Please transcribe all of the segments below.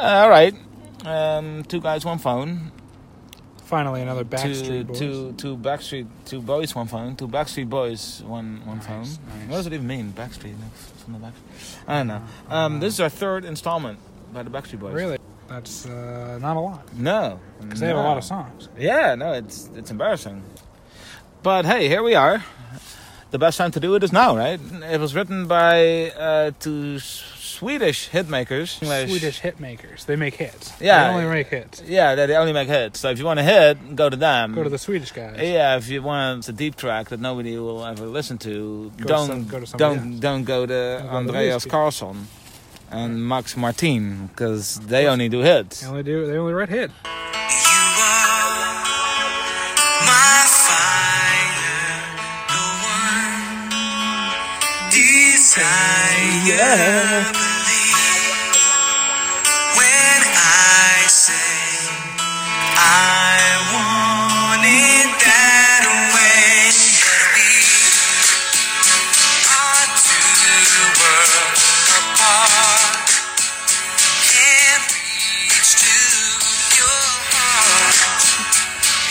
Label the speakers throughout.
Speaker 1: all right. Um, two guys, one phone.
Speaker 2: Finally, another
Speaker 1: Two,
Speaker 2: Backstreet Boys.
Speaker 1: two, two Backstreet, two boys, one phone. Two Backstreet Boys, one, one
Speaker 2: Nice,
Speaker 1: phone.
Speaker 2: nice.
Speaker 1: What does it even mean? Backstreet, from the back. I don't know. Um, this is our third installment by the Backstreet Boys.
Speaker 2: Really? That's uh, not a lot.
Speaker 1: No,
Speaker 2: Because they have a lot of songs.
Speaker 1: Yeah, no, it's it's embarrassing. But hey, here we are. The best time to do it is now, right? It was written by uh, two Swedish hitmakers.
Speaker 2: Swedish hit makers. They make hits.
Speaker 1: Yeah.
Speaker 2: They only make hits.
Speaker 1: Yeah, they, they only make hits. So if you want a hit, go to them.
Speaker 2: Go to the Swedish guys.
Speaker 1: Yeah, if you want a deep track that nobody will ever listen to,
Speaker 2: Go
Speaker 1: don't
Speaker 2: some- go to
Speaker 1: don't
Speaker 2: else.
Speaker 1: don't go to
Speaker 2: Don't go to
Speaker 1: Andreas. Carlsson and Max Martin because they only do hits.
Speaker 2: They only do. They only write hit.
Speaker 3: Believe when I say I want it that way. Two worlds apart. Can't reach to your heart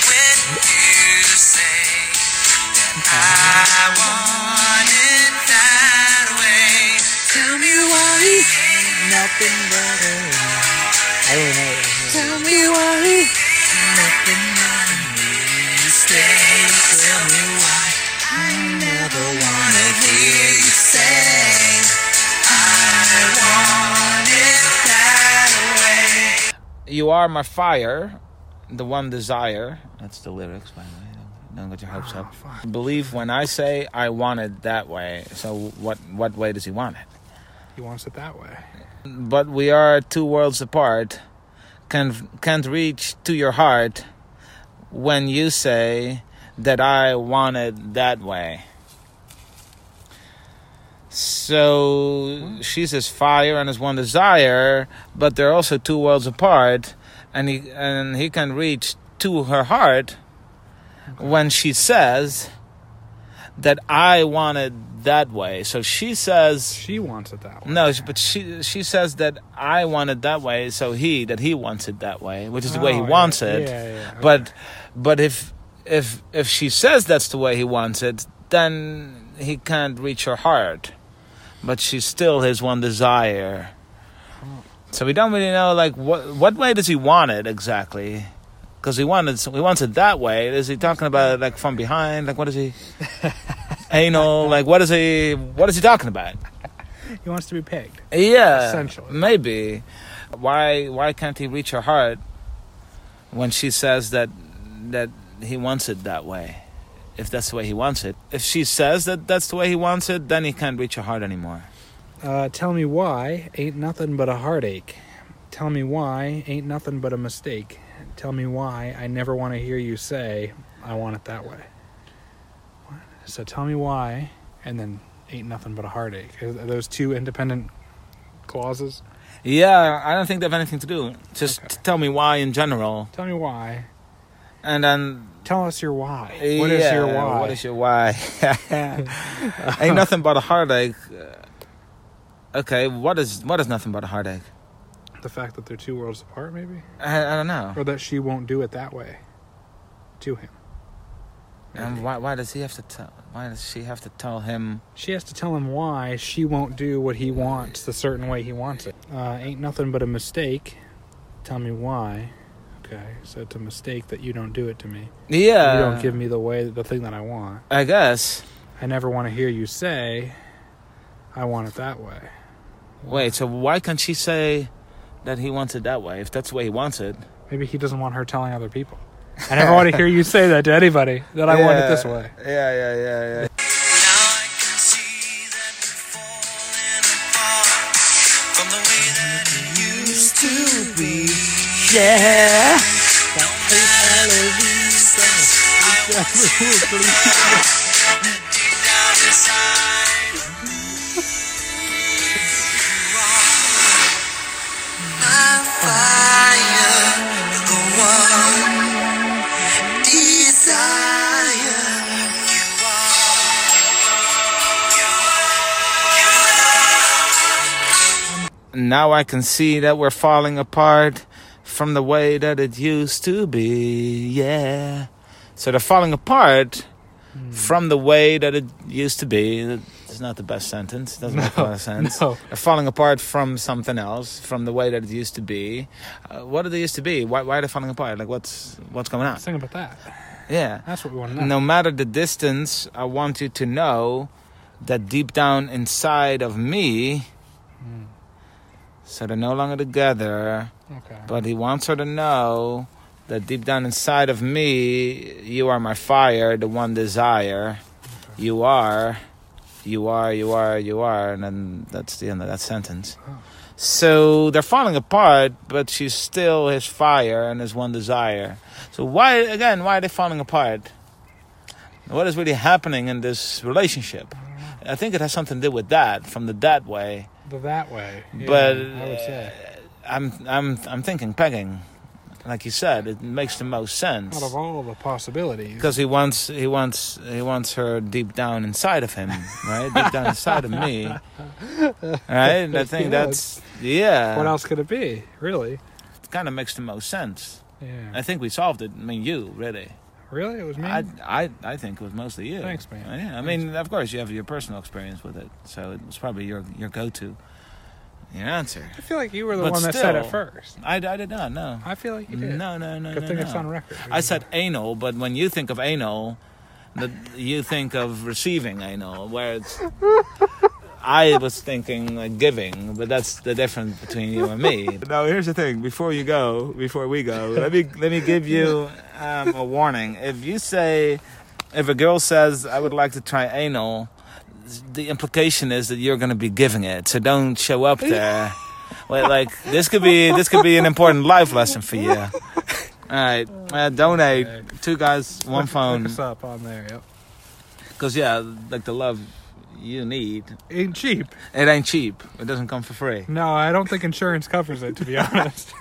Speaker 3: when you say that I want
Speaker 2: Nothing but. I don't know.
Speaker 3: Tell me why nothing you stay. Tell me why I never wanna hear you say I want it that way.
Speaker 1: You are my fire, the one desire. That's the lyrics, by the way. Don't- Don't get your hopes
Speaker 2: Oh,
Speaker 1: up.
Speaker 2: fuck.
Speaker 1: Believe when I say I want it that way. So what what way does he want it?
Speaker 2: He wants it that way.
Speaker 1: But we are two worlds apart. Can can't reach to your heart when you say that I want it that way. So she's his fire and his one desire, but they're also two worlds apart, and he and he can reach to her heart when she says that I want it that way. So she says
Speaker 2: She wants it that way.
Speaker 1: no, but she she says that I want it that way, so he that he wants it that way, which is the way he
Speaker 2: Oh,
Speaker 1: wants
Speaker 2: yeah,
Speaker 1: it.
Speaker 2: Yeah, yeah. okay.
Speaker 1: But but if if if she says that's the way he wants it, then he can't reach her heart. But she's still his one desire. So we don't really know like what what way does he want it exactly? Because he wanted he wants it that way. Is he talking about it like from behind? Like what is he? Anal? Like what is he? What is he talking about?
Speaker 2: he wants to be pegged.
Speaker 1: Yeah,
Speaker 2: Essentially.
Speaker 1: maybe. Why why can't he reach her heart when she says that that he wants it that way? If that's the way he wants it. If she says that that's the way he wants it, then he can't reach her heart anymore.
Speaker 2: Uh, tell me why ain't nothing but a heartache. Tell me why ain't nothing but a mistake. Tell me why I never want to hear you say I want it that way. So tell me why, and then ain't nothing but a heartache. Are those two independent clauses?
Speaker 1: Yeah, I don't think they have anything to do. Just
Speaker 2: Okay.
Speaker 1: tell me why in general,
Speaker 2: Tell me why.
Speaker 1: and then
Speaker 2: Tell us your why. What is
Speaker 1: yeah,
Speaker 2: your why?
Speaker 1: What is your why? Ain't nothing but a heartache. Uh, Okay, what is what is nothing but a heartache?
Speaker 2: The fact that they're two worlds apart, maybe,
Speaker 1: I, I don't know.
Speaker 2: or that she won't do it that way to him.
Speaker 1: And why why does he have to tell? Why does she have to tell him?
Speaker 2: She has to tell him why she won't do what he wants the certain way he wants it. Uh, ain't nothing but a mistake. Tell me why. Okay, so it's a mistake that you don't do it to me.
Speaker 1: Yeah,
Speaker 2: you don't give me the way, the thing that I want.
Speaker 1: I guess.
Speaker 2: I never want to hear you say, "I want it that way."
Speaker 1: Wait, so why can't she say that he wants it that way if that's the way he wants it?
Speaker 2: Maybe he doesn't want her telling other people. I never want to hear you say that to anybody that I want it this way.
Speaker 1: Yeah, yeah, yeah, yeah.
Speaker 3: Now I can see that
Speaker 1: now I can see that we're falling apart from the way that it used to be. Yeah. So they're falling apart
Speaker 2: Hmm.
Speaker 1: from the way that it used to be. It's not the best sentence. Doesn't make a lot of sense.
Speaker 2: No.
Speaker 1: They're falling apart from something else, from the way that it used to be. Uh, what did they used to be? Why, why are they falling apart? Like, what's what's going on?
Speaker 2: Let's think about that.
Speaker 1: Yeah.
Speaker 2: That's what we want to know.
Speaker 1: No matter the distance, I want you to know that deep down inside of me,
Speaker 2: Mm.
Speaker 1: So they're no longer together,
Speaker 2: Okay.
Speaker 1: but he wants her to know that deep down inside of me, you are my fire, the one desire. You are, you are, you are, you are, and then that's the end of that sentence.
Speaker 2: Oh.
Speaker 1: So they're falling apart, but she's still his fire and his one desire. So why, again, why are they falling apart? What is really happening in this relationship? Mm. I think it has something to do with that, from the that way.
Speaker 2: That way. Yeah,
Speaker 1: but
Speaker 2: I would say.
Speaker 1: Uh, I'm, I'm, I'm thinking pegging. Like you said, it makes the most sense
Speaker 2: Out of all the possibilities.
Speaker 1: because he wants, he wants, he wants her deep down inside of him, right? deep down inside of me, right? And I think
Speaker 2: Yeah,
Speaker 1: that's yeah.
Speaker 2: What else could it be? Really?
Speaker 1: It kind of makes the most sense.
Speaker 2: Yeah.
Speaker 1: I think we solved it. I mean, you really.
Speaker 2: Really? It was me?
Speaker 1: I, I, I think it was mostly you.
Speaker 2: Thanks, man.
Speaker 1: Yeah, I mean, of course, you have your personal experience with it, so it was probably your your go-to, your answer.
Speaker 2: I feel like you were the
Speaker 1: But
Speaker 2: one that said it
Speaker 1: still-
Speaker 2: first.
Speaker 1: I, I did not know.
Speaker 2: I feel like you did.
Speaker 1: No, no, no,
Speaker 2: Good
Speaker 1: no,
Speaker 2: thing
Speaker 1: no.
Speaker 2: it's on record.
Speaker 1: I said anal, but when you think of anal, the, you think of receiving anal, where it's. I was thinking like giving, but that's the difference between you and me. Now, here's the thing: before you go, before we go, let me let me give you um, a warning. If you say, if a girl says, "I would like to try anal," the implication is that you're going to be giving it. So don't show up there. Wait, like this could be this could be an important life lesson for you. All right, uh, donate. Two guys, one
Speaker 2: Look
Speaker 1: phone.
Speaker 2: us up on there. Yep.
Speaker 1: Because yeah, like the love you need,
Speaker 2: Ain't cheap.
Speaker 1: it ain't cheap. It doesn't come for free.
Speaker 2: No, I don't think insurance covers it. To be honest.